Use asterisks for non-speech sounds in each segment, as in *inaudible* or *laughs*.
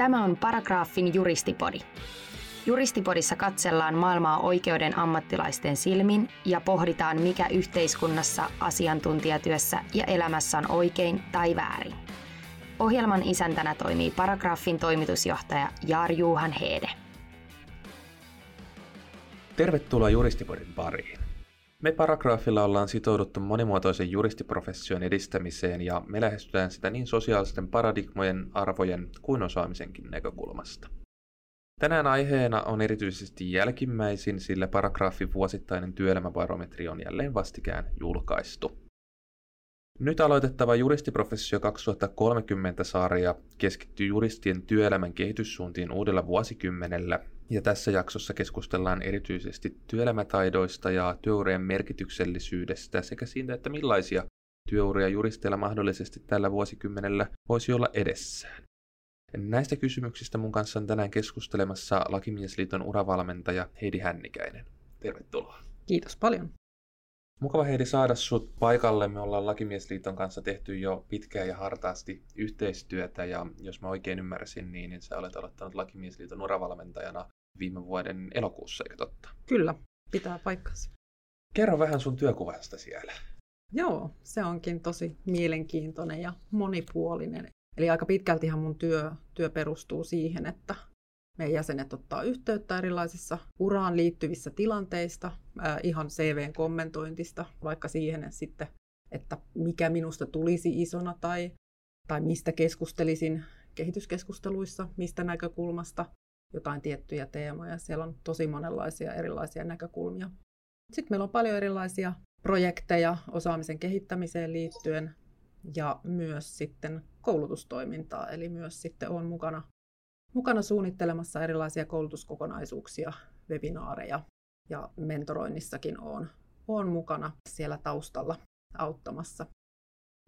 Tämä on Paragraafin juristipodi. Juristipodissa katsellaan maailmaa oikeuden ammattilaisten silmin ja pohditaan, mikä yhteiskunnassa, asiantuntijatyössä ja elämässä on oikein tai väärin. Ohjelman isäntänä toimii Paragraafin toimitusjohtaja Jaar Juhan Heede. Tervetuloa Juristipodin pariin. Me Paragraafilla ollaan sitouduttu monimuotoisen juristiprofession edistämiseen ja me lähestytään sitä niin sosiaalisten paradigmojen, arvojen kuin osaamisenkin näkökulmasta. Tänään aiheena on erityisesti jälkimmäisin, sillä paragraafin vuosittainen työelämäbarometri on jälleen vastikään julkaistu. Nyt aloitettava Juristiprofessio 2030-sarja keskittyy juristien työelämän kehityssuuntiin uudella vuosikymmenellä, ja tässä jaksossa keskustellaan erityisesti työelämätaidoista ja työurien merkityksellisyydestä sekä siitä, että millaisia työuria juristeilla mahdollisesti tällä vuosikymmenellä voisi olla edessään. Näistä kysymyksistä mun kanssa on tänään keskustelemassa Lakimiesliiton uravalmentaja Heidi Hännikäinen. Tervetuloa. Kiitos paljon. Mukava Heidi saada sut paikalle. Me ollaan Lakimiesliiton kanssa tehty jo pitkään ja hartaasti yhteistyötä ja jos mä oikein ymmärsin, niin, niin sä olet aloittanut Lakimiesliiton uravalmentajana viime vuoden elokuussa, eikö totta? Kyllä, pitää paikkansa. Kerro vähän sun työkuvasta siellä. Joo, se onkin tosi mielenkiintoinen ja monipuolinen. Eli aika pitkältihan mun työ, työ perustuu siihen, että meidän jäsenet ottaa yhteyttä erilaisissa uraan liittyvissä tilanteista, äh, ihan CVn kommentointista, vaikka siihen sitten, että mikä minusta tulisi isona tai, tai mistä keskustelisin kehityskeskusteluissa, mistä näkökulmasta, jotain tiettyjä teemoja. Siellä on tosi monenlaisia erilaisia näkökulmia. Sitten meillä on paljon erilaisia projekteja osaamisen kehittämiseen liittyen ja myös sitten koulutustoimintaa, eli myös sitten on mukana mukana suunnittelemassa erilaisia koulutuskokonaisuuksia, webinaareja ja mentoroinnissakin on, on mukana siellä taustalla auttamassa.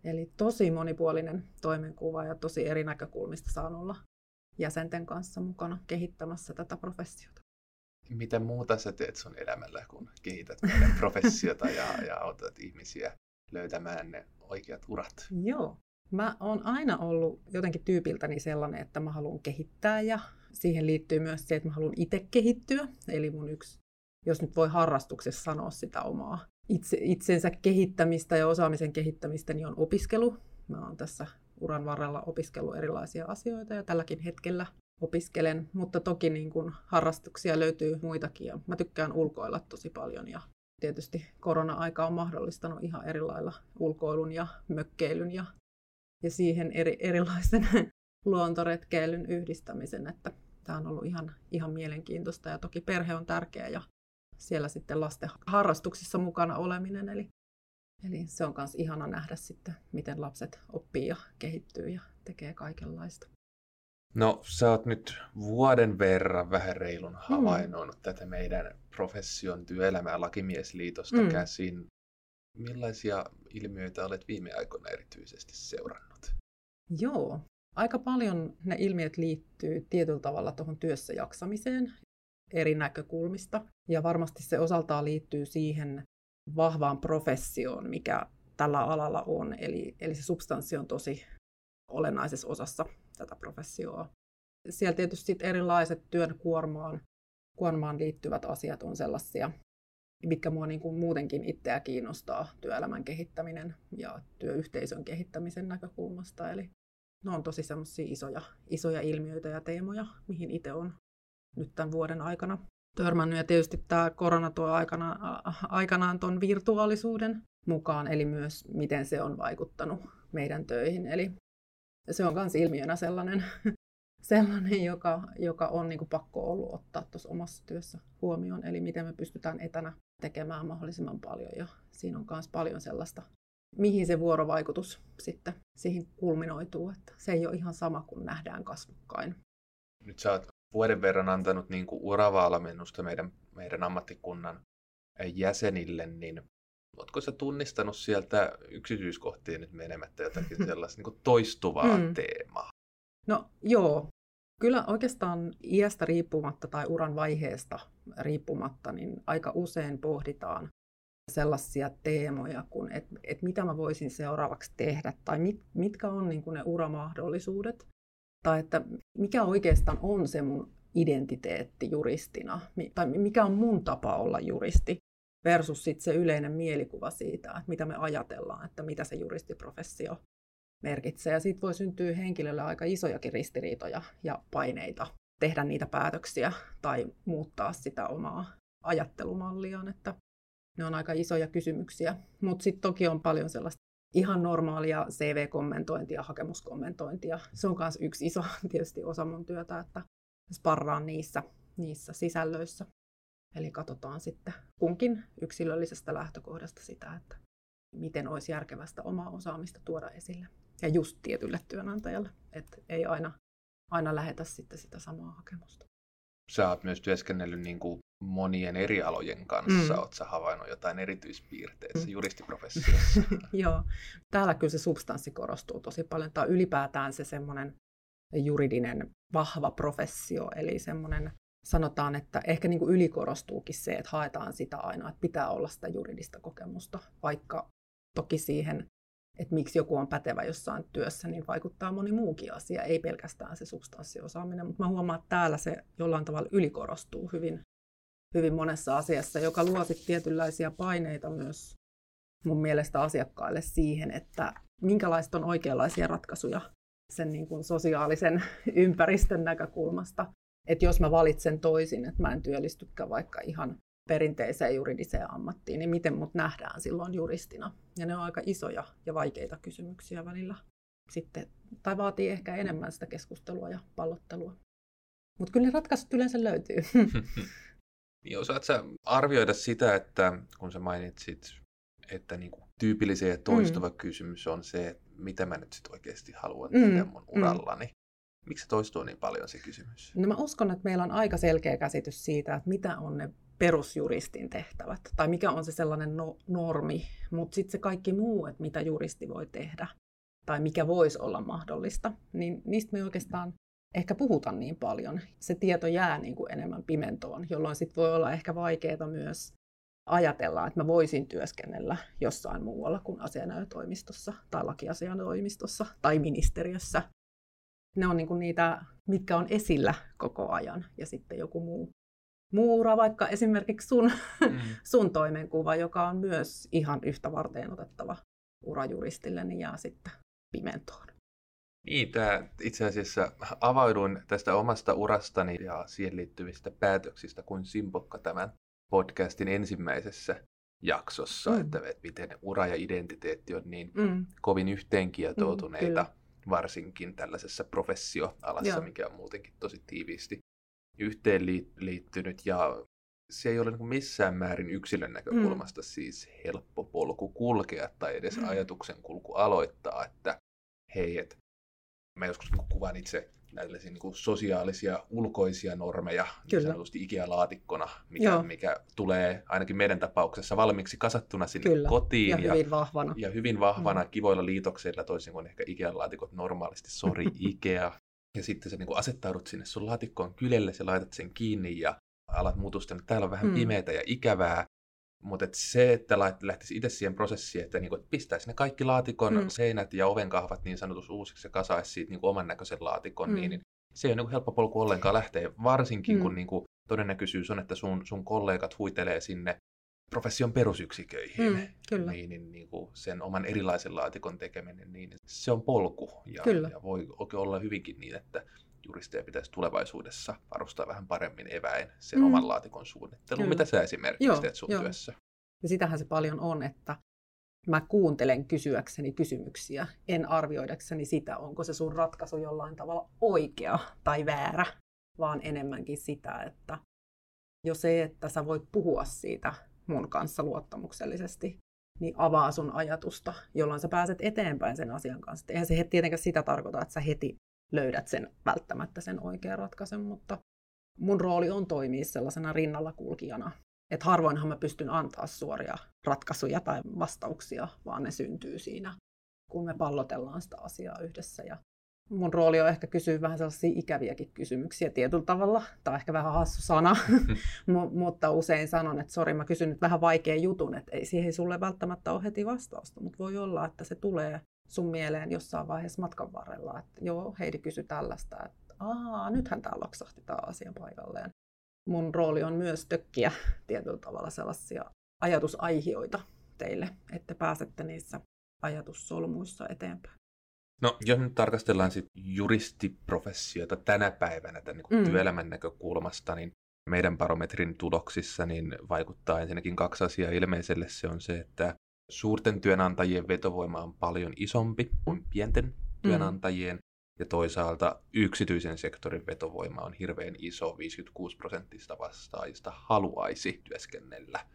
Eli tosi monipuolinen toimenkuva ja tosi eri näkökulmista saan olla jäsenten kanssa mukana kehittämässä tätä professiota. Mitä muuta sä teet sun elämällä, kun kehität meidän *laughs* professiota ja, ja autat ihmisiä löytämään ne oikeat urat? Joo, Mä oon aina ollut jotenkin tyypiltäni sellainen, että mä haluan kehittää ja siihen liittyy myös se, että mä haluan itse kehittyä. Eli mun yksi, jos nyt voi harrastuksessa sanoa sitä omaa itse, itsensä kehittämistä ja osaamisen kehittämistä, niin on opiskelu. Mä oon tässä uran varrella opiskellut erilaisia asioita ja tälläkin hetkellä opiskelen, mutta toki niin kun harrastuksia löytyy muitakin ja mä tykkään ulkoilla tosi paljon ja tietysti korona-aika on mahdollistanut ihan eri lailla ulkoilun ja mökkeilyn ja ja siihen eri, erilaisen *laughs* luontoretkeilyn yhdistämisen, että tämä on ollut ihan, ihan mielenkiintoista ja toki perhe on tärkeä ja siellä sitten lasten harrastuksissa mukana oleminen, eli, eli se on myös ihana nähdä sitten, miten lapset oppii ja kehittyy ja tekee kaikenlaista. No, sä oot nyt vuoden verran vähän reilun havainnoinut mm. tätä meidän profession työelämää lakimiesliitosta mm. käsin. Millaisia ilmiöitä olet viime aikoina erityisesti seurannut? Joo, aika paljon ne ilmiöt liittyy tietyllä tavalla tuohon työssä jaksamiseen eri näkökulmista. Ja varmasti se osaltaan liittyy siihen vahvaan professioon, mikä tällä alalla on. Eli, eli se substanssi on tosi olennaisessa osassa tätä professioa. Siellä tietysti erilaiset työn kuormaan, kuormaan liittyvät asiat on sellaisia, mitkä mua niin kuin muutenkin itseä kiinnostaa työelämän kehittäminen ja työyhteisön kehittämisen näkökulmasta. Eli ne on tosi isoja, isoja ilmiöitä ja teemoja, mihin itse on nyt tämän vuoden aikana törmännyt. Ja tietysti tämä korona tuo aikana, aikanaan tuon virtuaalisuuden mukaan, eli myös miten se on vaikuttanut meidän töihin. Eli se on myös ilmiönä sellainen, *laughs* sellainen joka, joka on niin pakko ollut ottaa tuossa omassa työssä huomioon. Eli miten me pystytään etänä tekemään mahdollisimman paljon ja siinä on myös paljon sellaista, mihin se vuorovaikutus sitten siihen kulminoituu, että se ei ole ihan sama kuin nähdään kasvokkain. Nyt sä oot vuoden verran antanut niin kuin uravalmennusta meidän, meidän ammattikunnan jäsenille, niin Oletko sä tunnistanut sieltä yksityiskohtiin nyt menemättä jotakin *laughs* sellaista niin kuin toistuvaa mm. teemaa? No joo, Kyllä oikeastaan iästä riippumatta tai uran vaiheesta riippumatta, niin aika usein pohditaan sellaisia teemoja kuin, että et mitä mä voisin seuraavaksi tehdä tai mit, mitkä on niin kuin ne uramahdollisuudet. Tai että mikä oikeastaan on se mun identiteetti juristina, tai mikä on mun tapa olla juristi, versus sit se yleinen mielikuva siitä, että mitä me ajatellaan, että mitä se juristiprofessio merkitsee. Ja siitä voi syntyä henkilölle aika isojakin ristiriitoja ja paineita tehdä niitä päätöksiä tai muuttaa sitä omaa ajattelumalliaan, että ne on aika isoja kysymyksiä. Mutta sitten toki on paljon sellaista ihan normaalia CV-kommentointia, hakemuskommentointia. Se on myös yksi iso *laughs* tietysti osa mun työtä, että sparraan niissä, niissä sisällöissä. Eli katsotaan sitten kunkin yksilöllisestä lähtökohdasta sitä, että miten olisi järkevästä omaa osaamista tuoda esille. Ja just tietylle työnantajalle, että ei aina, aina lähetä sitten sitä samaa hakemusta. Sä oot myös työskennellyt niin kuin monien eri alojen kanssa. Mm. Oletko havainnut jotain erityispiirteitä mm. juristiprofessiossa? *laughs* Joo, täällä kyllä se substanssi korostuu tosi paljon. Tai ylipäätään se semmoinen juridinen vahva professio, eli semmoinen sanotaan, että ehkä niin kuin ylikorostuukin se, että haetaan sitä aina, että pitää olla sitä juridista kokemusta, vaikka toki siihen, että miksi joku on pätevä jossain työssä, niin vaikuttaa moni muukin asia, ei pelkästään se substanssiosaaminen, mutta mä huomaan, että täällä se jollain tavalla ylikorostuu hyvin, hyvin monessa asiassa, joka luo sitten tietynlaisia paineita myös mun mielestä asiakkaille siihen, että minkälaista on oikeanlaisia ratkaisuja sen niin kuin sosiaalisen *laughs* ympäristön näkökulmasta. Että jos mä valitsen toisin, että mä en työllistykään vaikka ihan perinteiseen juridiseen ammattiin, niin miten mut nähdään silloin juristina? Ja ne on aika isoja ja vaikeita kysymyksiä välillä sitten, tai vaatii ehkä enemmän sitä keskustelua ja pallottelua. Mutta kyllä ne ratkaisut yleensä löytyy. *laughs* niin osaat sä arvioida sitä, että kun sä mainitsit, että niinku tyypillinen ja toistuva mm. kysymys on se, että mitä mä nyt sitten oikeasti haluan mm. tehdä mun mm. urallani. Mm. Miksi se toistuu niin paljon se kysymys? No mä uskon, että meillä on aika selkeä käsitys siitä, että mitä on ne perusjuristin tehtävät, tai mikä on se sellainen no, normi, mutta sitten se kaikki muu, että mitä juristi voi tehdä, tai mikä voisi olla mahdollista, niin niistä me oikeastaan ehkä puhuta niin paljon. Se tieto jää niin kuin enemmän pimentoon, jolloin sitten voi olla ehkä vaikeaa myös ajatella, että mä voisin työskennellä jossain muualla kuin asianajotoimistossa tai lakiasianajotoimistossa tai ministeriössä. Ne on niin kuin niitä, mitkä on esillä koko ajan ja sitten joku muu, muu ura, vaikka esimerkiksi sun, mm. *laughs* sun toimenkuva, joka on myös ihan yhtä varten otettava ura juristille, niin jää sitten pimentoon. Niin, tämä itse asiassa avauduin tästä omasta urastani ja siihen liittyvistä päätöksistä kuin simpokka tämän podcastin ensimmäisessä jaksossa, mm. että miten ura ja identiteetti on niin mm. kovin yhteenkietoutuneita, mm, varsinkin tällaisessa professioalassa, Joo. mikä on muutenkin tosi tiiviisti yhteen liittynyt. Ja se ei ole niin missään määrin yksilön näkökulmasta mm. siis helppo polku kulkea tai edes mm. ajatuksen kulku aloittaa, että hei, että mä joskus niin kuvan itse näitä niin kuin sosiaalisia ulkoisia normeja, niin Kyllä. niin sanotusti Ikea-laatikkona, mikä, mikä tulee ainakin meidän tapauksessa valmiiksi kasattuna sinne Kyllä. kotiin. Ja, ja hyvin vahvana. Ja hyvin vahvana, mm. kivoilla liitokseilla, toisin kuin ehkä Ikea-laatikot normaalisti, sori *laughs* Ikea. Ja sitten sä niin kuin asettaudut sinne sun laatikkoon kylelle, sä laitat sen kiinni ja alat että täällä on vähän mm. pimeätä ja ikävää. Mutta et se, että lähtisi itse siihen prosessiin, että niinku, et pistäisi ne kaikki laatikon mm. seinät ja ovenkahvat niin sanotus uusiksi ja kasaisi siitä niinku oman näköisen laatikon, mm. niin, niin se ei ole niinku helppo polku ollenkaan lähteä, varsinkin mm. kun niinku, todennäköisyys on, että sun, sun kollegat huitelee sinne profession perusyksiköihin, mm, kyllä. niin, niin, niin kuin sen oman erilaisen laatikon tekeminen, niin se on polku. Ja, kyllä. ja voi oikein olla hyvinkin niin, että juristeja pitäisi tulevaisuudessa varustaa vähän paremmin eväin sen mm. oman laatikon suunnitteluun. Mitä sä esimerkiksi joo, teet sun joo. työssä? Ja sitähän se paljon on, että mä kuuntelen kysyäkseni kysymyksiä, en arvioidakseni sitä, onko se sun ratkaisu jollain tavalla oikea tai väärä, vaan enemmänkin sitä, että jo se, että sä voit puhua siitä mun kanssa luottamuksellisesti, niin avaa sun ajatusta, jolloin sä pääset eteenpäin sen asian kanssa. Eihän se tietenkään sitä tarkoita, että sä heti löydät sen välttämättä sen oikean ratkaisun, mutta mun rooli on toimia sellaisena rinnalla kulkijana. Että harvoinhan mä pystyn antaa suoria ratkaisuja tai vastauksia, vaan ne syntyy siinä, kun me pallotellaan sitä asiaa yhdessä. Ja mun rooli on ehkä kysyä vähän sellaisia ikäviäkin kysymyksiä tietyllä tavalla. Tämä on ehkä vähän hassu sana, *laughs* *laughs* mutta usein sanon, että sori, mä kysyn nyt vähän vaikean jutun, että ei siihen sulle välttämättä ole heti vastausta, mutta voi olla, että se tulee sun mieleen jossain vaiheessa matkan varrella, että joo, Heidi kysyi tällaista, että aa, nythän tämä loksahti tämä asia paikalleen. Mun rooli on myös tökkiä tietyllä tavalla sellaisia ajatusaihioita teille, että pääsette niissä ajatussolmuissa eteenpäin. No, jos nyt tarkastellaan sit juristiprofessiota tänä päivänä tämän niin mm. työelämän näkökulmasta, niin meidän barometrin tuloksissa niin vaikuttaa ensinnäkin kaksi asiaa ilmeiselle. Se on se, että suurten työnantajien vetovoima on paljon isompi kuin pienten mm. työnantajien, ja toisaalta yksityisen sektorin vetovoima on hirveän iso, 56 prosenttista vastaajista haluaisi työskennellä.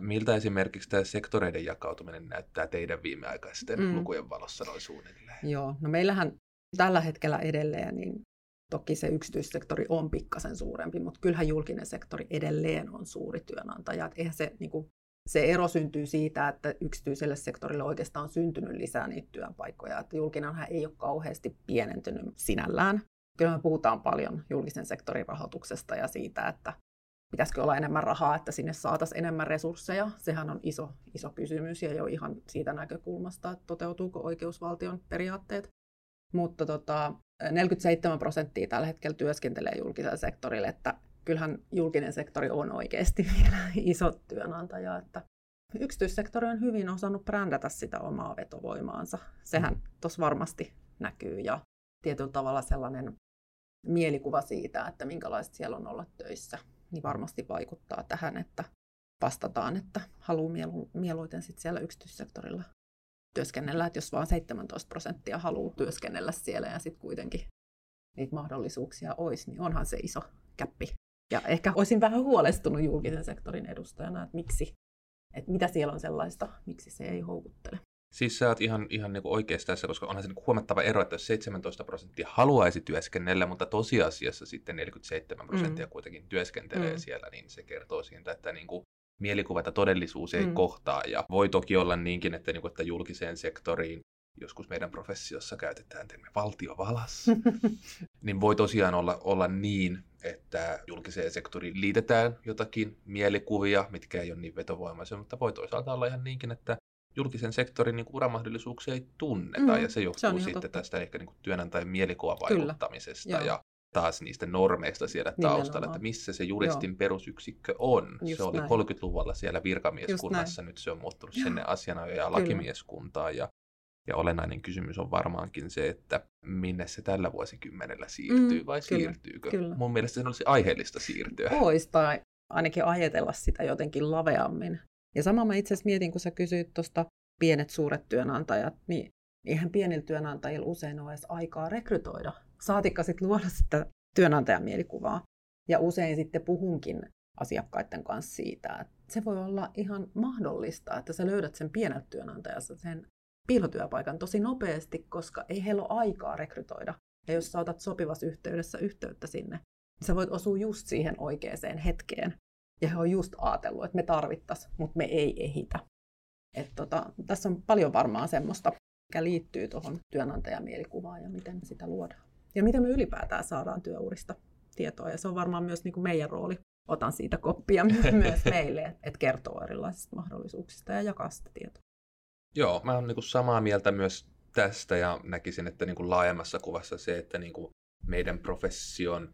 Miltä esimerkiksi tämä sektoreiden jakautuminen näyttää teidän viimeaikaisten mm. lukujen valossa noin suunnilleen? Joo, no meillähän tällä hetkellä edelleen, niin toki se yksityissektori on pikkasen suurempi, mutta kyllähän julkinen sektori edelleen on suuri työnantaja. Et eihän se niin kuin se ero syntyy siitä, että yksityiselle sektorille oikeastaan on syntynyt lisää niitä työpaikkoja. Että julkinenhan ei ole kauheasti pienentynyt sinällään. Kyllä me puhutaan paljon julkisen sektorin rahoituksesta ja siitä, että pitäisikö olla enemmän rahaa, että sinne saataisiin enemmän resursseja. Sehän on iso, iso kysymys ja jo ihan siitä näkökulmasta, että toteutuuko oikeusvaltion periaatteet. Mutta tota, 47 prosenttia tällä hetkellä työskentelee julkisella sektorilla, että kyllähän julkinen sektori on oikeasti *laughs* vielä iso työnantaja, että yksityissektori on hyvin osannut brändätä sitä omaa vetovoimaansa. Sehän tuossa varmasti näkyy ja tietyllä tavalla sellainen mielikuva siitä, että minkälaista siellä on olla töissä, niin varmasti vaikuttaa tähän, että vastataan, että haluaa mielu- mieluiten sit siellä yksityissektorilla työskennellä, että jos vain 17 prosenttia haluaa työskennellä siellä ja sitten kuitenkin niitä mahdollisuuksia olisi, niin onhan se iso käppi ja ehkä olisin vähän huolestunut julkisen sektorin edustajana, että miksi, että mitä siellä on sellaista, miksi se ei houkuttele. Siis sä oot ihan, ihan niin oikeassa tässä, koska onhan se niin huomattava ero, että jos 17 prosenttia haluaisi työskennellä, mutta tosiasiassa sitten 47 prosenttia mm. kuitenkin työskentelee mm. siellä, niin se kertoo siitä, että niin kuin mielikuva ja todellisuus ei mm. kohtaa. Ja voi toki olla niinkin, että, niin kuin, että julkiseen sektoriin joskus meidän professiossa käytetään termi valtiovalas, *laughs* niin voi tosiaan olla, olla niin, että julkiseen sektoriin liitetään jotakin mielikuvia, mitkä ei ole niin vetovoimaisia, mutta voi toisaalta olla ihan niinkin, että julkisen sektorin niin uramahdollisuuksia ei tunneta, mm, ja se johtuu se sitten totta. tästä ehkä niin työnantajan mielikuvavaikuttamisesta ja taas niistä normeista siellä taustalla, Nimenomaan. että missä se juristin Joo. perusyksikkö on. Just se oli näin. 30-luvulla siellä virkamieskunnassa, nyt se on muuttunut sinne asianajo- ja lakimieskuntaan, ja ja olennainen kysymys on varmaankin se, että minne se tällä vuosikymmenellä siirtyy mm, vai kyllä, siirtyykö? Kyllä. Mun mielestä sen olisi aiheellista siirtyä. Olisi tai ainakin ajatella sitä jotenkin laveammin. Ja sama mä itse asiassa mietin, kun sä kysyit tuosta pienet suuret työnantajat, niin eihän pienillä työnantajilla usein ole edes aikaa rekrytoida. Saatikka sitten luoda sitä työnantajan mielikuvaa. Ja usein sitten puhunkin asiakkaiden kanssa siitä, että se voi olla ihan mahdollista, että sä löydät sen pieneltä työnantajassa sen piilotyöpaikan tosi nopeasti, koska ei heillä ole aikaa rekrytoida. Ja jos sä otat sopivassa yhteydessä yhteyttä sinne, niin sä voit osua just siihen oikeaan hetkeen. Ja he on just ajatellut, että me tarvittaisiin, mutta me ei ehitä. Et tota, tässä on paljon varmaan semmoista, mikä liittyy tuohon työnantajan mielikuvaan ja miten sitä luodaan. Ja miten me ylipäätään saadaan työurista tietoa. Ja se on varmaan myös niin kuin meidän rooli. Otan siitä koppia *laughs* myös meille, että kertoo erilaisista mahdollisuuksista ja jakaa sitä tietoa. Joo, mä oon niin samaa mieltä myös tästä ja näkisin, että niin kuin laajemmassa kuvassa se, että niin kuin meidän profession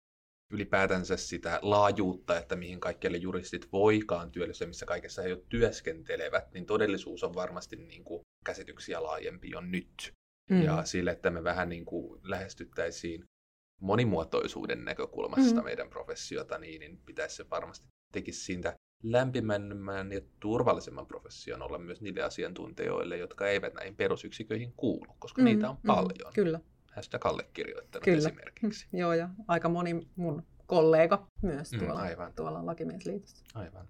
ylipäätänsä sitä laajuutta, että mihin kaikkialle juristit voikaan työllistyä, missä kaikessa he jo työskentelevät, niin todellisuus on varmasti niin kuin käsityksiä laajempi jo nyt. Mm. Ja sille, että me vähän niin kuin lähestyttäisiin monimuotoisuuden näkökulmasta mm. meidän professiota, niin, niin pitäisi se varmasti tekisi siitä lämpimämmän ja turvallisemman profession olla myös niille asiantuntijoille, jotka eivät näihin perusyksiköihin kuulu, koska mm, niitä on mm, paljon. Kyllä. Hän sitä Kalle kirjoittanut kyllä. esimerkiksi. Joo, ja aika moni mun kollega myös mm, tuolla, mm, aivan. tuolla Lakimiesliitossa. Aivan.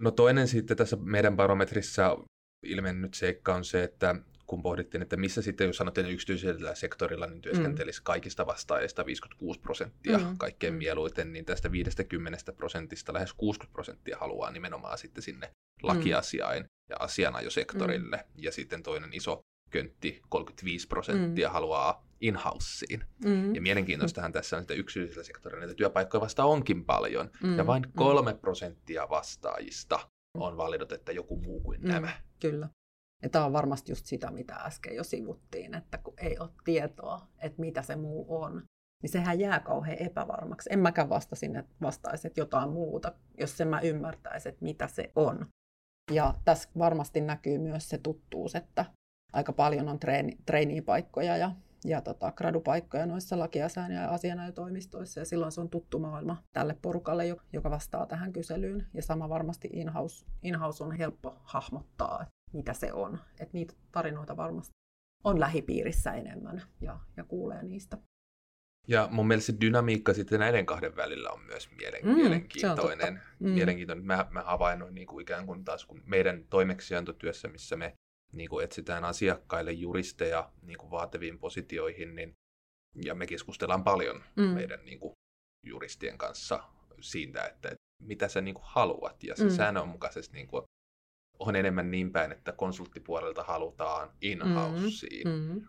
No toinen sitten tässä meidän barometrissa ilmennyt seikka on se, että kun pohdittiin, että missä sitten, jos sanottiin yksityisellä sektorilla, niin työskentelisi mm. kaikista vastaajista 56 prosenttia mm. kaikkein mm. mieluiten, niin tästä 50 prosentista lähes 60 prosenttia haluaa nimenomaan sitten sinne mm. lakiasiain ja asianajosektorille. Mm. Ja sitten toinen iso köntti, 35 prosenttia mm. haluaa in-houseen. Mm. Ja mielenkiintoistahan tässä on, että yksityisellä sektorilla niitä työpaikkoja vasta onkin paljon, mm. ja vain mm. kolme prosenttia vastaajista on valinnut, että joku muu kuin mm. nämä. Kyllä. Ja tämä on varmasti just sitä, mitä äsken jo sivuttiin, että kun ei ole tietoa, että mitä se muu on, niin sehän jää kauhean epävarmaksi. En mäkään vasta sinne vastaisi, että jotain muuta, jos sen mä ymmärtäisi, että mitä se on. Ja tässä varmasti näkyy myös se tuttuus, että aika paljon on treeni, treenipaikkoja ja, ja tota, gradupaikkoja noissa lakiasään ja asianajotoimistoissa, ja silloin se on tuttu maailma tälle porukalle, joka vastaa tähän kyselyyn. Ja sama varmasti in-house, in-house on helppo hahmottaa, mitä se on. Että niitä tarinoita varmasti on lähipiirissä enemmän ja, ja kuulee niistä. Ja mun mielestä se dynamiikka sitten näiden kahden välillä on myös mielen, mm, mielenkiintoinen. Mm. mielenkiintoinen. Mä, mä havainnoin niin kuin ikään kuin taas kun meidän toimeksiantotyössä, missä me niin kuin etsitään asiakkaille juristeja niin kuin vaativiin positioihin, niin, ja me keskustellaan paljon mm. meidän niin kuin, juristien kanssa siitä, että, että mitä sä niin kuin, haluat. Ja se mm. säännönmukaisesti niin kuin, on enemmän niin päin, että konsulttipuolelta halutaan in-houseen, mm. Mm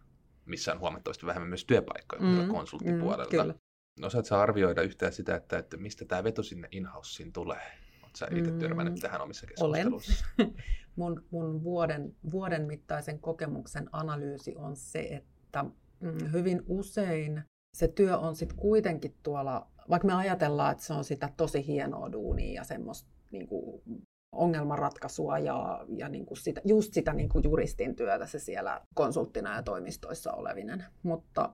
missä on huomattavasti vähemmän myös työpaikkoja mm, konsulttipuolelta. Mm, No Osaatko arvioida yhtään sitä, että, että mistä tämä veto sinne in tulee? Oletko sä itse törmännyt mm, tähän omissa keskusteluissa? Olen. *laughs* mun, mun vuoden, vuoden mittaisen kokemuksen analyysi on se, että mm, hyvin usein se työ on sitten kuitenkin tuolla, vaikka me ajatellaan, että se on sitä tosi hienoa duunia ja semmoista niin kuin ongelmanratkaisua ja, ja niin kuin sitä, just sitä niin kuin juristin työtä se siellä konsulttina ja toimistoissa olevinen. Mutta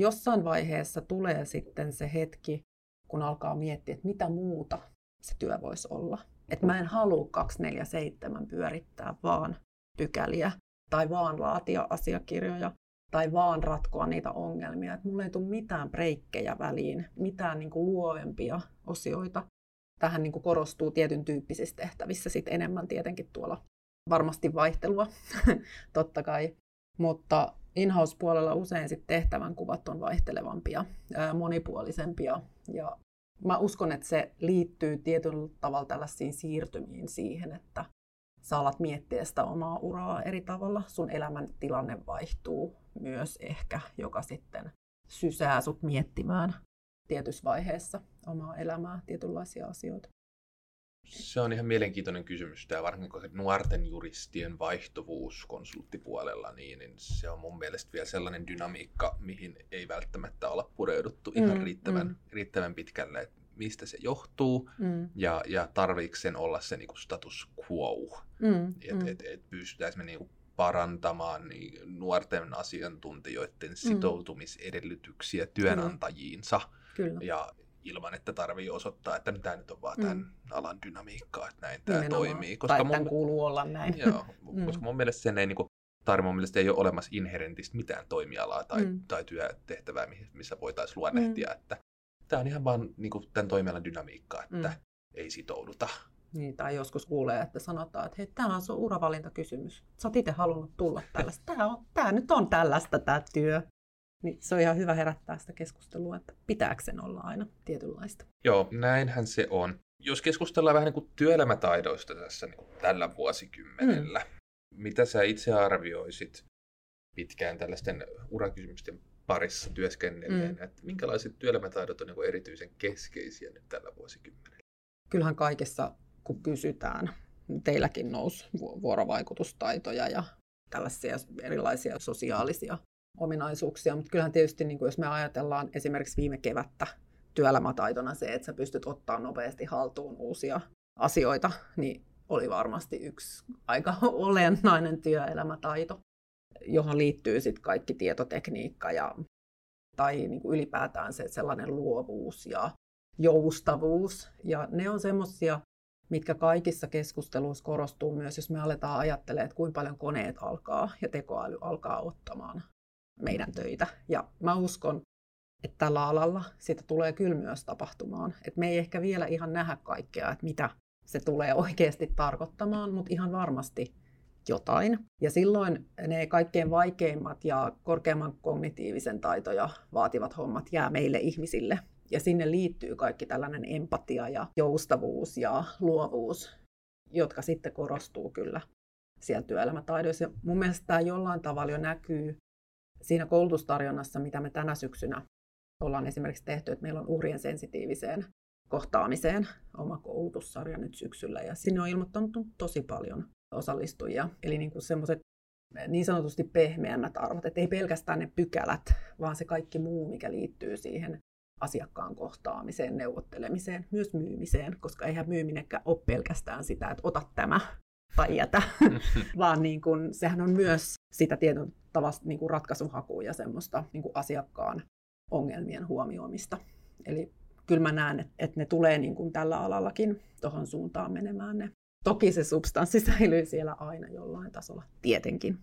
jossain vaiheessa tulee sitten se hetki, kun alkaa miettiä, että mitä muuta se työ voisi olla. Että mä en halua 247 pyörittää vaan pykäliä tai vaan laatia asiakirjoja tai vaan ratkoa niitä ongelmia. Että mulla ei tule mitään breikkejä väliin, mitään niin kuin luovempia osioita, tähän niin kuin korostuu tietyn tyyppisissä tehtävissä sit enemmän tietenkin tuolla varmasti vaihtelua, *laughs* totta kai. Mutta in-house-puolella usein sit tehtävän kuvat on vaihtelevampia, monipuolisempia. Ja mä uskon, että se liittyy tietyllä tavalla tällaisiin siirtymiin siihen, että sä alat miettiä sitä omaa uraa eri tavalla. Sun elämän tilanne vaihtuu myös ehkä, joka sitten sysää sut miettimään tietyssä vaiheessa omaa elämää, tietynlaisia asioita. Se on ihan mielenkiintoinen kysymys, tämä varsinkin kun nuorten juristien vaihtuvuus konsulttipuolella, niin, niin se on mun mielestä vielä sellainen dynamiikka, mihin ei välttämättä olla pureuduttu ihan mm, riittävän, mm. riittävän pitkälle, että mistä se johtuu mm. ja, ja tarviiko sen olla se niinku status quo, mm, että mm. et, et pystytäänkö me niinku parantamaan niin nuorten asiantuntijoiden sitoutumisedellytyksiä työnantajiinsa. Mm Kyllä. Ja ilman, että tarvii osoittaa, että tämä nyt on vaan tämän mm. alan dynamiikkaa, että näin tämä Nimenomaan. toimii. Koska tai mun, kuuluu olla näin. Joo, *laughs* mm. koska mun mielestä sen ei, niin kuin, mun mielestä ei ole olemassa inherentistä mitään toimialaa tai, mm. tai työtehtävää, missä voitaisiin luonnehtia, mm. että tämä on ihan vaan niin kuin, tämän toimialan dynamiikkaa, että mm. ei sitouduta. Niin, tai joskus kuulee, että sanotaan, että hei, tämä on sun uravalintakysymys. Sä oot itse halunnut tulla tällaista. Tämä, on, tämä nyt on tällaista tämä työ. Niin se on ihan hyvä herättää sitä keskustelua, että pitääkö sen olla aina tietynlaista. Joo, näinhän se on. Jos keskustellaan vähän niin kuin työelämätaidoista tässä niin kuin tällä vuosikymmenellä, mm. mitä sä itse arvioisit pitkään tällaisten urakysymysten parissa työskennelleen, mm. että minkälaiset työelämätaidot on niin kuin erityisen keskeisiä nyt tällä vuosikymmenellä? Kyllähän kaikessa, kun kysytään, teilläkin nousi vuorovaikutustaitoja ja tällaisia erilaisia sosiaalisia ominaisuuksia, mutta kyllähän tietysti niin kuin jos me ajatellaan esimerkiksi viime kevättä työelämätaitona se, että sä pystyt ottaa nopeasti haltuun uusia asioita, niin oli varmasti yksi aika *laughs* olennainen työelämätaito, johon liittyy sitten kaikki tietotekniikka ja, tai niin kuin ylipäätään se sellainen luovuus ja joustavuus. Ja ne on semmoisia, mitkä kaikissa keskusteluissa korostuu myös, jos me aletaan ajattelemaan, että kuinka paljon koneet alkaa ja tekoäly alkaa ottamaan meidän töitä. Ja mä uskon, että tällä alalla sitä tulee kyllä myös tapahtumaan. Et me ei ehkä vielä ihan nähdä kaikkea, että mitä se tulee oikeasti tarkoittamaan, mutta ihan varmasti jotain. Ja silloin ne kaikkein vaikeimmat ja korkeamman kognitiivisen taitoja vaativat hommat jää meille ihmisille. Ja sinne liittyy kaikki tällainen empatia ja joustavuus ja luovuus, jotka sitten korostuu kyllä siellä työelämätaidoissa. Ja mun mielestä tämä jollain tavalla jo näkyy siinä koulutustarjonnassa, mitä me tänä syksynä ollaan esimerkiksi tehty, että meillä on uhrien sensitiiviseen kohtaamiseen oma koulutussarja nyt syksyllä. Ja sinne on ilmoittanut tosi paljon osallistujia. Eli niin kuin semmoiset niin sanotusti pehmeämmät arvot, että ei pelkästään ne pykälät, vaan se kaikki muu, mikä liittyy siihen asiakkaan kohtaamiseen, neuvottelemiseen, myös myymiseen, koska eihän myyminenkään ole pelkästään sitä, että ota tämä tai *laughs* *laughs* vaan niin kuin, sehän on myös sitä tietyn tavasta niin kuin ratkaisuhakua ja semmoista niin kuin asiakkaan ongelmien huomioimista. Eli kyllä mä näen, että ne tulee niin kuin tällä alallakin tuohon suuntaan menemään ne. Toki se substanssi *laughs* säilyy siellä aina jollain tasolla, tietenkin.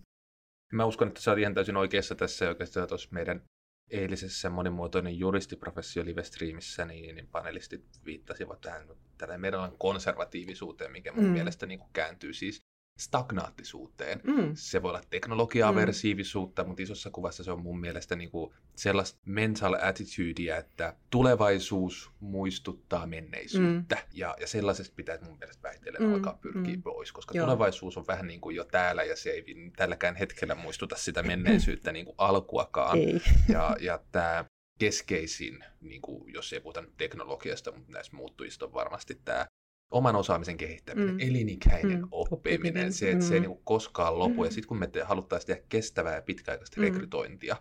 Mä uskon, että sä oot ihan täysin oikeassa tässä oikeastaan tuossa meidän eilisessä monimuotoinen juristiprofessio live-streamissä, niin, niin panelistit viittasivat tähän tällä meidän konservatiivisuuteen, mikä mun mm. mielestä niin kuin kääntyy siis stagnaattisuuteen. Mm. Se voi olla teknologia-aversiivisuutta, mm. mutta isossa kuvassa se on mun mielestä niin kuin sellaista mental attitudea, että tulevaisuus muistuttaa menneisyyttä. Mm. Ja, ja sellaisesta pitää mun mielestä väitellen mm. alkaa pyrkiä mm. pois, koska Joo. tulevaisuus on vähän niin kuin jo täällä ja se ei tälläkään hetkellä muistuta sitä menneisyyttä niin kuin alkuakaan. Ei. Ja, ja tämä keskeisin, niin kuin, jos ei puhuta teknologiasta, mutta näistä muuttujista on varmasti tämä oman osaamisen kehittäminen, mm. elinikäinen mm. oppiminen, se, että mm. se ei mm. niin koskaan lopu. Mm. Ja sitten kun me te, haluttaisiin tehdä kestävää ja pitkäaikaista mm. rekrytointia,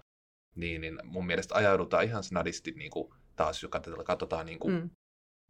niin, niin mun mielestä ajaudutaan ihan snadisti niin kuin taas, jos katsotaan niin kuin mm.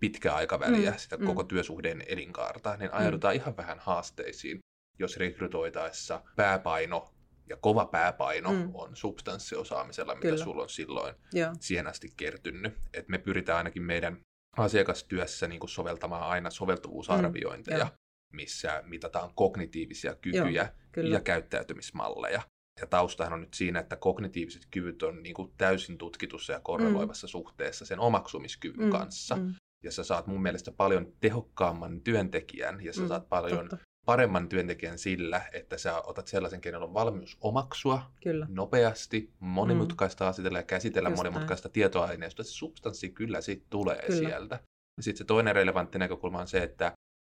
pitkää aikaväliä, mm. sitä mm. koko työsuhteen elinkaarta, niin ajaudutaan mm. ihan vähän haasteisiin, jos rekrytoitaessa pääpaino ja kova pääpaino mm. on substanssiosaamisella, mitä Kyllä. sulla on silloin ja. siihen asti kertynyt. Et me pyritään ainakin meidän asiakastyössä niin kuin soveltamaan aina soveltuvuusarviointeja, mm, missä mitataan kognitiivisia kykyjä Joo, ja käyttäytymismalleja. Ja taustahan on nyt siinä, että kognitiiviset kyvyt on niin kuin täysin tutkitussa ja korreloivassa mm. suhteessa sen omaksumiskyvyn mm, kanssa. Mm. Ja sä saat mun mielestä paljon tehokkaamman työntekijän ja sä mm, saat paljon totta paremman työntekijän sillä, että sä otat sellaisen, kenellä on valmius omaksua kyllä. nopeasti, monimutkaista mm. asetella ja käsitellä Just monimutkaista näin. tietoaineistoa. Se substanssi kyllä siitä tulee kyllä. sieltä. Ja sitten se toinen relevantti näkökulma on se, että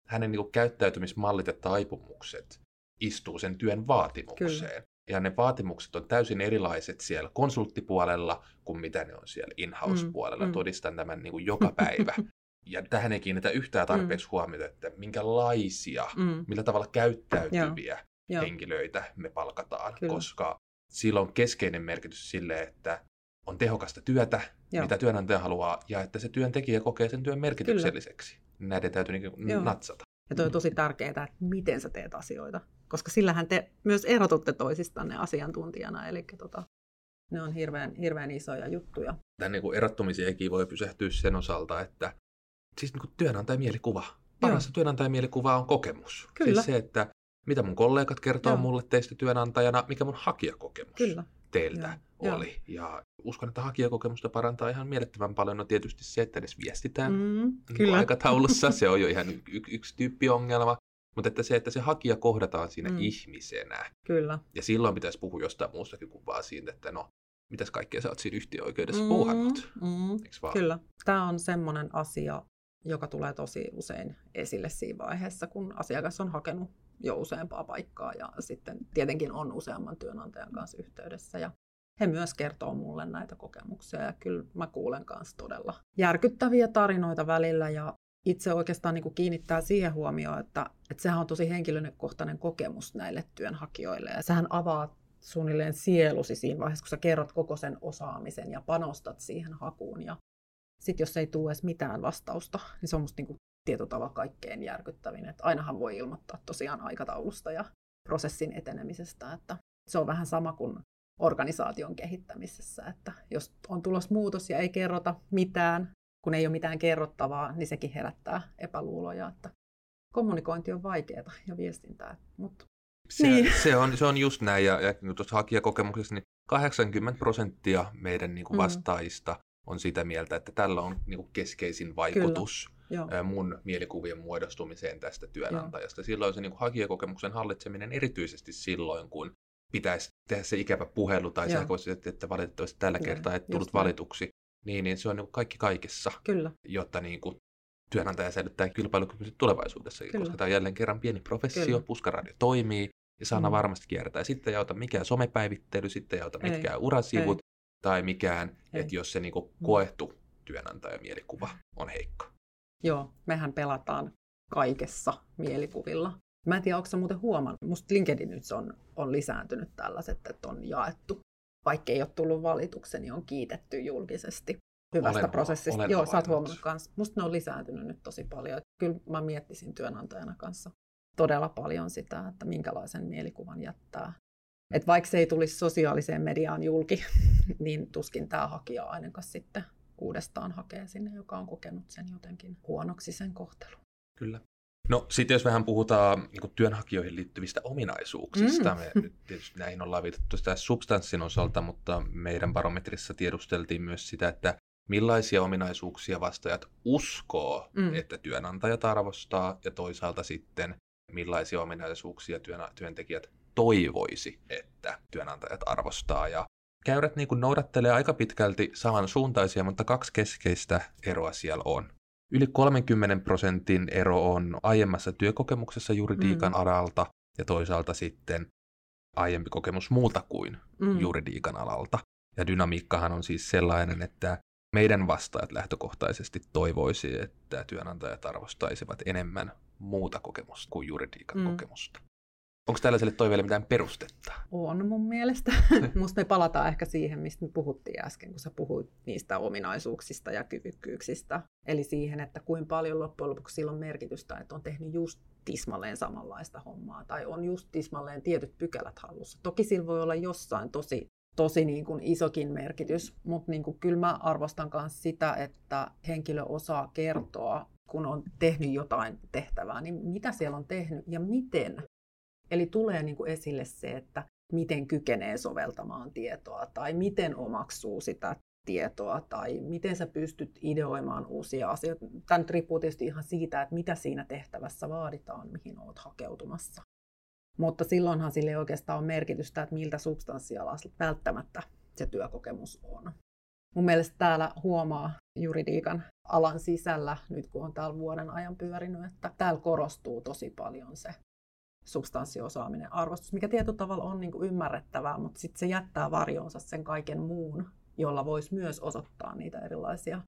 hänen niin käyttäytymismallit ja taipumukset istuu sen työn vaatimukseen. Kyllä. Ja ne vaatimukset on täysin erilaiset siellä konsulttipuolella kuin mitä ne on siellä in-house-puolella. Mm, mm. Todistan tämän niin kuin joka päivä. *laughs* ja tähän ei kiinnitä yhtään tarpeeksi mm. huomiota, että minkälaisia, mm. millä tavalla käyttäytyviä Joo. henkilöitä me palkataan, Kyllä. koska sillä on keskeinen merkitys sille, että on tehokasta työtä, Joo. mitä työnantaja haluaa, ja että se työntekijä kokee sen työn merkitykselliseksi. Kyllä. Näiden täytyy niin natsata. Ja toi on tosi tärkeää, että miten sä teet asioita, koska sillähän te myös erotutte toisistanne asiantuntijana, eli tota, ne on hirveän, hirveän isoja juttuja. Tämän niin erottumisiakin voi pysähtyä sen osalta, että siis niin kuin työnantajamielikuva. Parasta Joo. työnantajamielikuva on kokemus. Kyllä. Siis se, että mitä mun kollegat kertoo Joo. mulle teistä työnantajana, mikä mun hakijakokemus Kyllä. teiltä Joo. oli. Ja uskon, että hakijakokemusta parantaa ihan mielettömän paljon. No tietysti se, että edes viestitään mm, niin kyllä. aikataulussa. Se on jo ihan y- *laughs* yksi tyyppi ongelma. Mutta että se, että se hakija kohdataan siinä mm. ihmisenä. Kyllä. Ja silloin pitäisi puhua jostain muustakin kuin vaan siitä, että no, mitäs kaikkea sä oot siinä yhtiöoikeudessa mm, puuhannut. Mm, Kyllä. Tämä on semmoinen asia, joka tulee tosi usein esille siinä vaiheessa, kun asiakas on hakenut jo useampaa paikkaa ja sitten tietenkin on useamman työnantajan kanssa yhteydessä. Ja he myös kertoo mulle näitä kokemuksia ja kyllä mä kuulen kanssa todella järkyttäviä tarinoita välillä ja itse oikeastaan niin kuin kiinnittää siihen huomioon, että, että sehän on tosi henkilökohtainen kokemus näille työnhakijoille ja sehän avaa suunnilleen sielusi siinä vaiheessa, kun sä kerrot koko sen osaamisen ja panostat siihen hakuun ja sitten jos ei tule edes mitään vastausta, niin se on musta niinku tietotava kaikkein järkyttävin. Että ainahan voi ilmoittaa tosiaan aikataulusta ja prosessin etenemisestä. Että se on vähän sama kuin organisaation kehittämisessä, että jos on tulos muutos ja ei kerrota mitään, kun ei ole mitään kerrottavaa, niin sekin herättää epäluuloja, että kommunikointi on vaikeaa ja viestintää. Mutta se, niin. se, on, se on just näin, ja, ja tuossa hakijakokemuksessa niin 80 prosenttia meidän niin kuin mm. On sitä mieltä, että tällä on niin kuin keskeisin vaikutus Kyllä. mun mielikuvien muodostumiseen tästä työnantajasta. Joo. Silloin se niin kuin hakijakokemuksen hallitseminen erityisesti silloin, kun pitäisi tehdä se ikävä puhelu tai sähköisesti, että valitettavasti tällä kertaa et tullut valituksi, niin, niin se on niin kuin kaikki kaikessa, Kyllä. jotta niin kuin työnantaja säilyttää kilpailukykyisen tulevaisuudessa, Kyllä. koska tämä on jälleen kerran pieni professio, Kyllä. puskaradio toimii, ja sana mm. varmasti kiertää. Sitten ei auta mikään somepäivittely, sitten ei auta mitkään urasivut, tai mikään, että jos se niin kuin mm. koettu työnantajamielikuva on heikko. Joo, mehän pelataan kaikessa mielikuvilla. Mä en tiedä, onko muuten huomannut. Musta LinkedIn nyt on, on lisääntynyt tällaiset, että on jaettu. Vaikka ei ole tullut valitukseni, niin on kiitetty julkisesti hyvästä olen, prosessista. Olen Joo, sä oot huomannut kanssa. Musta ne on lisääntynyt nyt tosi paljon. Että kyllä mä miettisin työnantajana kanssa todella paljon sitä, että minkälaisen mielikuvan jättää. Että vaikka se ei tulisi sosiaaliseen mediaan julki, *laughs* niin tuskin tämä hakija ainakaan sitten uudestaan hakee sinne, joka on kokenut sen jotenkin huonoksi sen kohtelun. Kyllä. No sitten jos vähän puhutaan niin työnhakijoihin liittyvistä ominaisuuksista, mm. me *laughs* nyt tietysti näihin ollaan viitattu sitä substanssin osalta, mutta meidän barometrissa tiedusteltiin myös sitä, että millaisia ominaisuuksia vastaajat uskoo, mm. että työnantajat arvostaa, ja toisaalta sitten millaisia ominaisuuksia työntekijät toivoisi, että työnantajat arvostaa. Ja käyrät niin kuin noudattelee aika pitkälti samansuuntaisia, mutta kaksi keskeistä eroa siellä on. Yli 30 prosentin ero on aiemmassa työkokemuksessa juridiikan mm. alalta ja toisaalta sitten aiempi kokemus muuta kuin mm. juridiikan alalta. Ja dynamiikkahan on siis sellainen, että meidän vastaajat lähtökohtaisesti toivoisi, että työnantajat arvostaisivat enemmän muuta kokemusta kuin juridiikan mm. kokemusta. Onko tällaiselle toiveelle mitään perustetta? On mun mielestä. *laughs* Musta me palataan ehkä siihen, mistä me puhuttiin äsken, kun sä puhuit niistä ominaisuuksista ja kyvykkyyksistä. Eli siihen, että kuinka paljon loppujen lopuksi sillä on merkitystä, että on tehnyt just tismalleen samanlaista hommaa tai on just tismalleen tietyt pykälät hallussa. Toki sillä voi olla jossain tosi tosi niin kuin isokin merkitys, mutta niin kuin kyllä mä arvostan myös sitä, että henkilö osaa kertoa, kun on tehnyt jotain tehtävää, niin mitä siellä on tehnyt ja miten. Eli tulee niin kuin esille se, että miten kykenee soveltamaan tietoa tai miten omaksuu sitä tietoa tai miten sä pystyt ideoimaan uusia asioita. Tämä nyt riippuu tietysti ihan siitä, että mitä siinä tehtävässä vaaditaan, mihin olet hakeutumassa. Mutta silloinhan sille ei oikeastaan ole merkitystä, että miltä substanssialasta välttämättä se työkokemus on. Mun mielestä täällä huomaa juridiikan alan sisällä, nyt kun on täällä vuoden ajan pyörinyt, että täällä korostuu tosi paljon se substanssiosaaminen, arvostus, mikä tietyllä tavalla on niin kuin ymmärrettävää, mutta sitten se jättää varjoonsa sen kaiken muun, jolla voisi myös osoittaa niitä erilaisia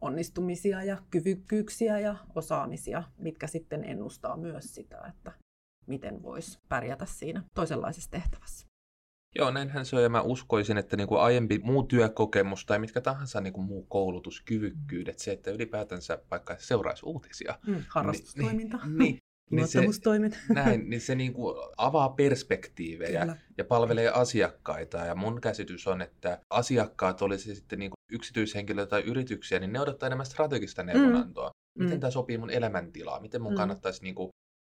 onnistumisia ja kyvykkyyksiä ja osaamisia, mitkä sitten ennustaa myös sitä, että miten voisi pärjätä siinä toisenlaisessa tehtävässä. Joo, näinhän se on, ja mä uskoisin, että niin kuin aiempi muu työkokemus tai mitkä tahansa niin kuin muu koulutuskyvykkyydet, se, että ylipäätänsä vaikka seuraisi uutisia. Mm, harrastustoiminta. Niin, niin, niin se, *laughs* näin, niin se niin kuin avaa perspektiivejä Kyllä. ja palvelee asiakkaita. Ja mun käsitys on, että asiakkaat, olisi sitten niin kuin yksityishenkilöitä tai yrityksiä, niin ne odottaa enemmän strategista neuvonantoa. Mm. Miten mm. tämä sopii mun elämäntilaa? Miten mun mm. kannattaisi niin kuin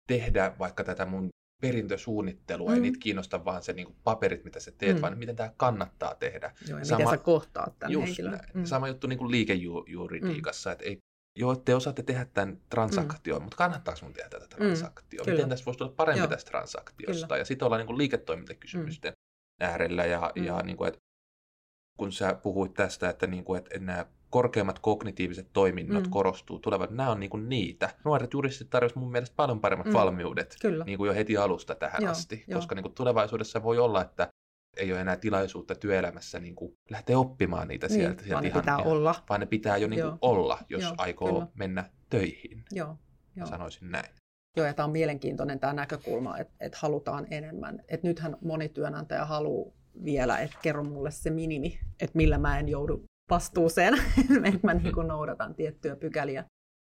tehdä vaikka tätä mun perintösuunnittelua, mm. ei niitä kiinnosta vaan se niin kuin paperit, mitä sä teet, mm. vaan mitä tämä kannattaa tehdä. Joo, ja Sama, miten sä kohtaat tämän just henkilön. Mm. Sama juttu niin kuin liikejuridiikassa, mm. että ei, joo, te osaatte tehdä tämän transaktion, mm. mutta kannattaako mun tehdä tätä transaktiota? Mm. Miten tästä voisi tulla parempi joo. tästä transaktiosta? Kyllä. Ja sitten ollaan niin kuin liiketoimintakysymysten mm. äärellä. Ja, mm. ja niin kuin, että kun sä puhuit tästä, että, niin kuin, että nämä korkeammat kognitiiviset toiminnot mm. korostuu, tulevat. Nämä on niinku niitä. Nuoret juristit tarvitsevat mun mielestä paljon paremmat mm. valmiudet Kyllä. Niinku jo heti alusta tähän joo, asti, jo. koska niinku tulevaisuudessa voi olla, että ei ole enää tilaisuutta työelämässä niin kuin lähteä oppimaan niitä niin, sieltä. sieltä vaan ihan, ne pitää ihan, olla. Vaan ne pitää jo niin kuin olla, jos Joo, aikoo kyllä. mennä töihin. Joo, jo. Sanoisin näin. Joo, ja tämä on mielenkiintoinen tämä näkökulma, että, että halutaan enemmän. Että nythän moni työnantaja haluaa vielä, että kerro mulle se minimi, että millä mä en joudu vastuuseen, *laughs* että mä niin kuin noudatan tiettyjä pykäliä.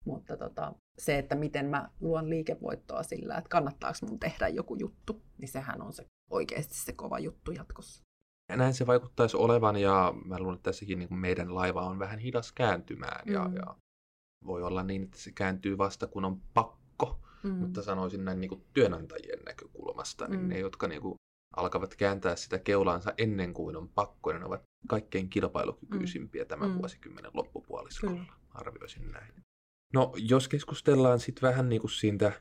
Mutta tota, se, että miten mä luon liikevoittoa sillä, että kannattaako mun tehdä joku juttu, niin sehän on se oikeasti se kova juttu jatkossa. Ja näin se vaikuttaisi olevan, ja mä luulen, että tässäkin niin meidän laiva on vähän hidas kääntymään, mm. ja, ja voi olla niin, että se kääntyy vasta kun on pakko, mm. mutta sanoisin näin niin kuin työnantajien näkökulmasta, niin mm. ne, jotka niin kuin alkavat kääntää sitä keulaansa ennen kuin on pakko, ne ovat kaikkein kilpailukykyisimpiä mm. tämän mm. vuosikymmenen loppupuoliskolla, Kyllä. arvioisin näin. No, jos keskustellaan sitten vähän niin kuin siitä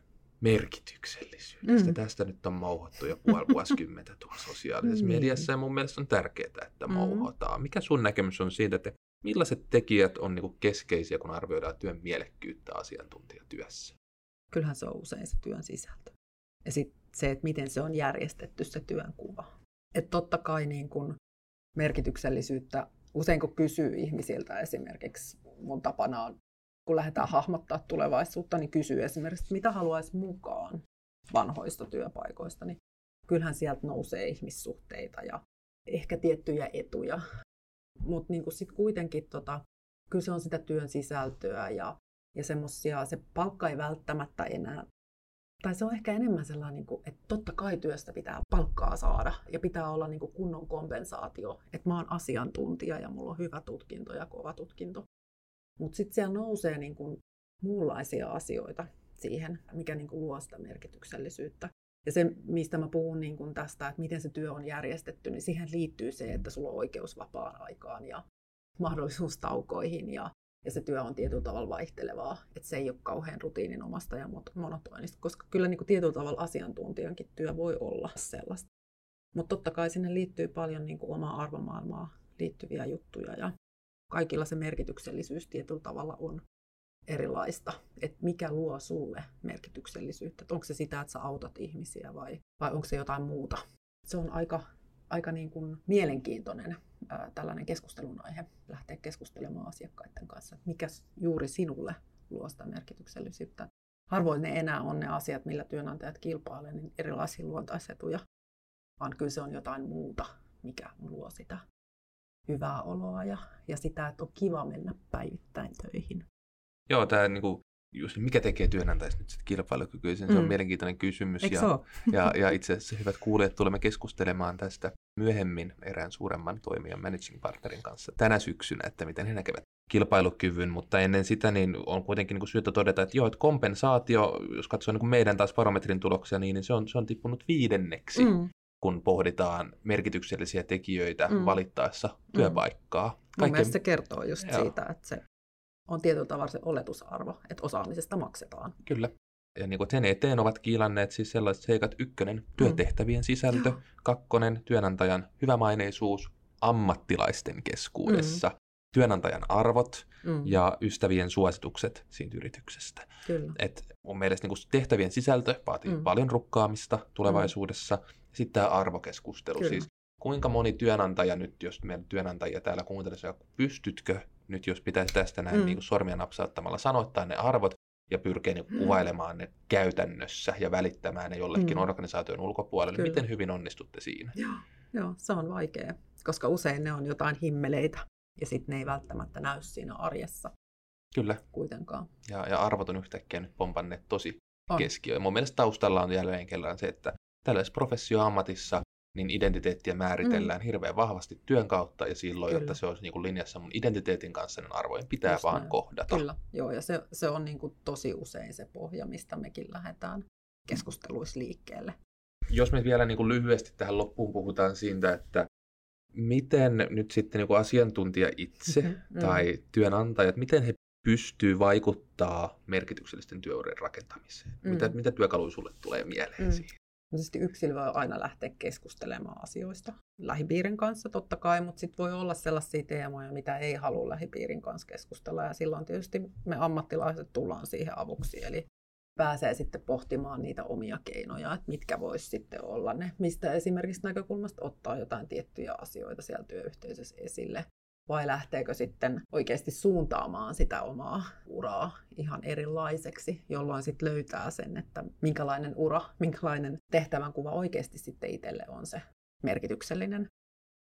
merkityksellisyydestä. Mm. Tästä nyt on mouhottu jo puoli vuosikymmentä tuolla sosiaalisessa mm. *laughs* mediassa ja mun mielestä on tärkeää, että mm. mouhotaan. Mikä sun näkemys on siitä, että millaiset tekijät on niin kuin keskeisiä, kun arvioidaan työn mielekkyyttä asiantuntijatyössä? Kyllähän se on usein se työn sisältö. Ja sitten se, että miten se on järjestetty se työnkuva. Että totta kai niin kun merkityksellisyyttä, usein kun kysyy ihmisiltä esimerkiksi, mun tapana on, kun lähdetään hahmottaa tulevaisuutta, niin kysyy esimerkiksi, mitä haluaisi mukaan. vanhoista työpaikoista, niin kyllähän sieltä nousee ihmissuhteita ja ehkä tiettyjä etuja. Mutta niin sitten kuitenkin tota, kyllä se on sitä työn sisältöä ja, ja semmosia, se palkka ei välttämättä enää, tai se on ehkä enemmän sellainen, niin kuin, että totta kai työstä pitää palkkaa saada ja pitää olla niin kuin kunnon kompensaatio, että mä oon asiantuntija ja mulla on hyvä tutkinto ja kova tutkinto. Mutta sitten siellä nousee niin kuin muunlaisia asioita siihen, mikä niin kuin luo sitä merkityksellisyyttä. Ja se, mistä mä puhun niin kuin tästä, että miten se työ on järjestetty, niin siihen liittyy se, että sulla on oikeus vapaan aikaan ja mahdollisuus taukoihin ja, ja se työ on tietyllä tavalla vaihtelevaa, että se ei ole kauhean rutiininomasta ja monotonista, koska kyllä niin kuin tietyllä tavalla asiantuntijankin työ voi olla sellaista. Mutta totta kai sinne liittyy paljon niin kuin omaa arvomaailmaa liittyviä juttuja ja kaikilla se merkityksellisyys tietyllä tavalla on erilaista, että mikä luo sulle merkityksellisyyttä. Että onko se sitä, että sä autat ihmisiä vai, vai onko se jotain muuta. Se on aika, aika niin kuin mielenkiintoinen ää, tällainen keskustelun aihe, lähteä keskustelemaan asiakkaiden kanssa, että mikä juuri sinulle luo sitä merkityksellisyyttä. Harvoin ne enää on ne asiat, millä työnantajat kilpailevat, niin erilaisia luontaisetuja, vaan kyllä se on jotain muuta, mikä luo sitä hyvää oloa ja, ja sitä, että on kiva mennä päivittäin töihin. Joo, tämä niinku, just, mikä tekee työnantajasta nyt sitten kilpailukykyisen, mm. se on mm. mielenkiintoinen kysymys. Eikö ja, ja, ja *laughs* itse asiassa hyvät kuulijat, tulemme keskustelemaan tästä myöhemmin erään suuremman toimijan managing partnerin kanssa tänä syksynä, että miten he näkevät kilpailukyvyn, mutta ennen sitä niin on kuitenkin niin syytä todeta, että joo, että kompensaatio, jos katsoo niin meidän taas barometrin tuloksia, niin, niin se, on, se on tippunut viidenneksi, mm. Kun pohditaan merkityksellisiä tekijöitä mm. valittaessa mm. työpaikkaa. Kaikkein... Mun mielestä se kertoo just joo. siitä, että se on tietyllä tavalla se oletusarvo, että osaamisesta maksetaan. Kyllä. Ja niin kuin sen eteen ovat kiilanneet siis sellaiset seikat, ykkönen, työtehtävien sisältö, mm. kakkonen, työnantajan hyvämaineisuus ammattilaisten keskuudessa, mm. työnantajan arvot mm. ja ystävien suositukset siitä yrityksestä. Kyllä. Et mun mielestä niin kuin tehtävien sisältö vaatii mm. paljon rukkaamista tulevaisuudessa. Mm. Sitten tämä arvokeskustelu, Kyllä. siis kuinka moni työnantaja nyt, jos meidän työnantajia täällä kuuntelisi, pystytkö nyt jos pitäisi tästä näin mm. niin kuin sormia napsauttamalla sanoittaa ne arvot ja pyrkii niin kuvailemaan ne käytännössä ja välittämään ne jollekin mm. organisaation ulkopuolelle, Kyllä. miten hyvin onnistutte siinä? Joo, joo, se on vaikea, koska usein ne on jotain himmeleitä ja sitten ne ei välttämättä näy siinä arjessa. Kyllä. Kuitenkaan. Ja, ja arvot on yhtäkkiä nyt pompanneet tosi keskiöön. Mun mielestä taustalla on jälleen kerran se, että tällaisessa professioammatissa niin identiteettiä määritellään mm. hirveän vahvasti työn kautta ja silloin, Kyllä. jotta se olisi niin kuin linjassa mun identiteetin kanssa, niin arvojen pitää Just vaan näin. kohdata. Kyllä, joo, ja se, se on niin kuin tosi usein se pohja, mistä mekin lähdetään keskusteluissa liikkeelle. Jos me vielä niin kuin lyhyesti tähän loppuun puhutaan siitä, että miten nyt sitten niin kuin asiantuntija itse mm-hmm. tai työnantajat, miten he pystyy vaikuttaa merkityksellisten työurien rakentamiseen? Mm. Mitä, mitä työkaluja sulle tulee mieleen mm. siihen? Tietysti yksilö voi aina lähteä keskustelemaan asioista lähipiirin kanssa totta kai, mutta sitten voi olla sellaisia teemoja, mitä ei halua lähipiirin kanssa keskustella ja silloin tietysti me ammattilaiset tullaan siihen avuksi. Eli pääsee sitten pohtimaan niitä omia keinoja, että mitkä voisi sitten olla ne, mistä esimerkiksi näkökulmasta ottaa jotain tiettyjä asioita siellä työyhteisössä esille vai lähteekö sitten oikeasti suuntaamaan sitä omaa uraa ihan erilaiseksi, jolloin sitten löytää sen, että minkälainen ura, minkälainen tehtävänkuva oikeasti sitten itselle on se merkityksellinen.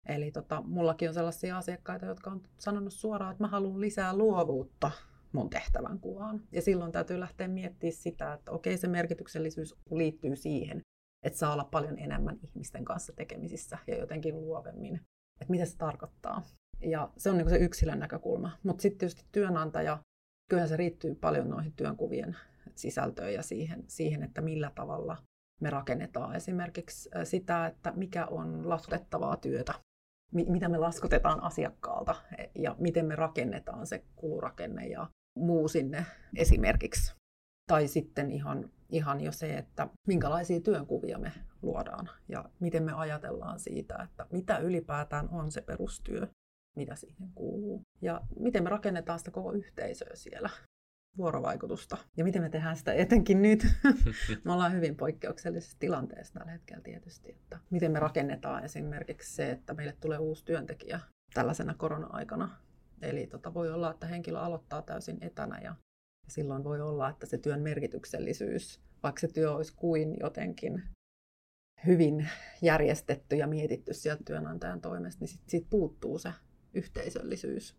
Eli tota, mullakin on sellaisia asiakkaita, jotka on sanonut suoraan, että mä haluan lisää luovuutta mun tehtävän kuvaan. Ja silloin täytyy lähteä miettimään sitä, että okei, se merkityksellisyys liittyy siihen, että saa olla paljon enemmän ihmisten kanssa tekemisissä ja jotenkin luovemmin. Että mitä se tarkoittaa. Ja se on niin se yksilön näkökulma. Mutta sitten tietysti työnantaja, kyllähän se riittyy paljon noihin työnkuvien sisältöön ja siihen, siihen, että millä tavalla me rakennetaan esimerkiksi sitä, että mikä on laskutettavaa työtä, mitä me laskutetaan asiakkaalta e, ja miten me rakennetaan se kulurakenne ja muu sinne esimerkiksi. Tai sitten ihan, ihan jo se, että minkälaisia työnkuvia me luodaan ja miten me ajatellaan siitä, että mitä ylipäätään on se perustyö mitä siihen kuuluu. Ja miten me rakennetaan sitä koko yhteisöä siellä, vuorovaikutusta. Ja miten me tehdään sitä etenkin nyt. *laughs* me ollaan hyvin poikkeuksellisessa tilanteessa tällä hetkellä tietysti. Että miten me rakennetaan esimerkiksi se, että meille tulee uusi työntekijä tällaisena korona-aikana. Eli tota, voi olla, että henkilö aloittaa täysin etänä ja silloin voi olla, että se työn merkityksellisyys vaikka se työ olisi kuin jotenkin hyvin järjestetty ja mietitty sieltä työnantajan toimesta, niin sitten siitä puuttuu se yhteisöllisyys.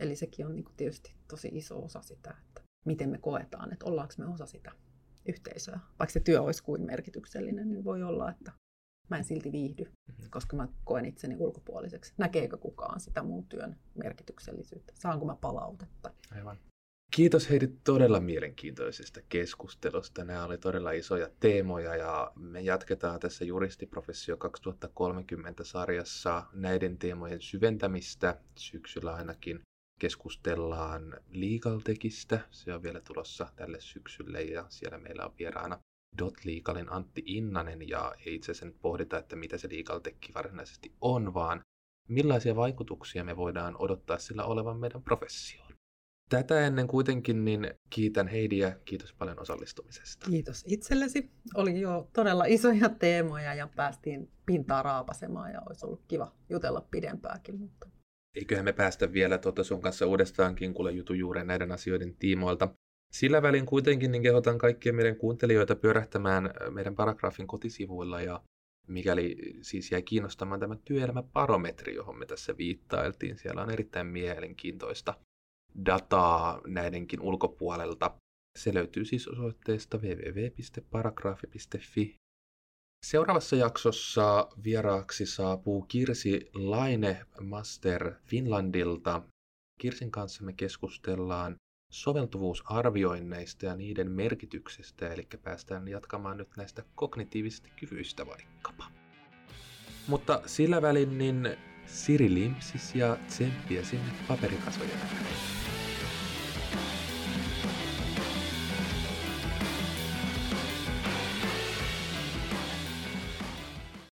Eli sekin on niin kuin tietysti tosi iso osa sitä, että miten me koetaan, että ollaanko me osa sitä yhteisöä. Vaikka se työ olisi kuin merkityksellinen, niin voi olla, että mä en silti viihdy, mm-hmm. koska mä koen itseni ulkopuoliseksi. Näkeekö kukaan sitä mun työn merkityksellisyyttä? Saanko mä palautetta? Aivan. Kiitos Heidi todella mielenkiintoisesta keskustelusta. Nämä oli todella isoja teemoja ja me jatketaan tässä Juristiprofessio 2030 sarjassa näiden teemojen syventämistä. Syksyllä ainakin keskustellaan Legal Techistä. Se on vielä tulossa tälle syksylle ja siellä meillä on vieraana Dot Legalin Antti Innanen ja ei itse asiassa nyt pohdita, että mitä se Legal Tech varsinaisesti on, vaan millaisia vaikutuksia me voidaan odottaa sillä olevan meidän professioon. Tätä ennen kuitenkin niin kiitän Heidiä, kiitos paljon osallistumisesta. Kiitos itsellesi. Oli jo todella isoja teemoja ja päästiin pintaa raapasemaan ja olisi ollut kiva jutella pidempääkin. Mutta... Eiköhän me päästä vielä tuota sun kanssa uudestaankin kuule jutu juuri näiden asioiden tiimoilta. Sillä välin kuitenkin niin kehotan kaikkia meidän kuuntelijoita pyörähtämään meidän paragrafin kotisivuilla ja mikäli siis jäi kiinnostamaan tämä työelämäbarometri, johon me tässä viittailtiin, siellä on erittäin mielenkiintoista dataa näidenkin ulkopuolelta. Se löytyy siis osoitteesta www.paragrafi.fi. Seuraavassa jaksossa vieraaksi saapuu Kirsi Laine Master Finlandilta. Kirsin kanssa me keskustellaan soveltuvuusarvioinneista ja niiden merkityksestä, eli päästään jatkamaan nyt näistä kognitiivisista kyvyistä vaikkapa. Mutta sillä välin niin Siri Limpsis ja tsemppiä sinne paperikasvojen.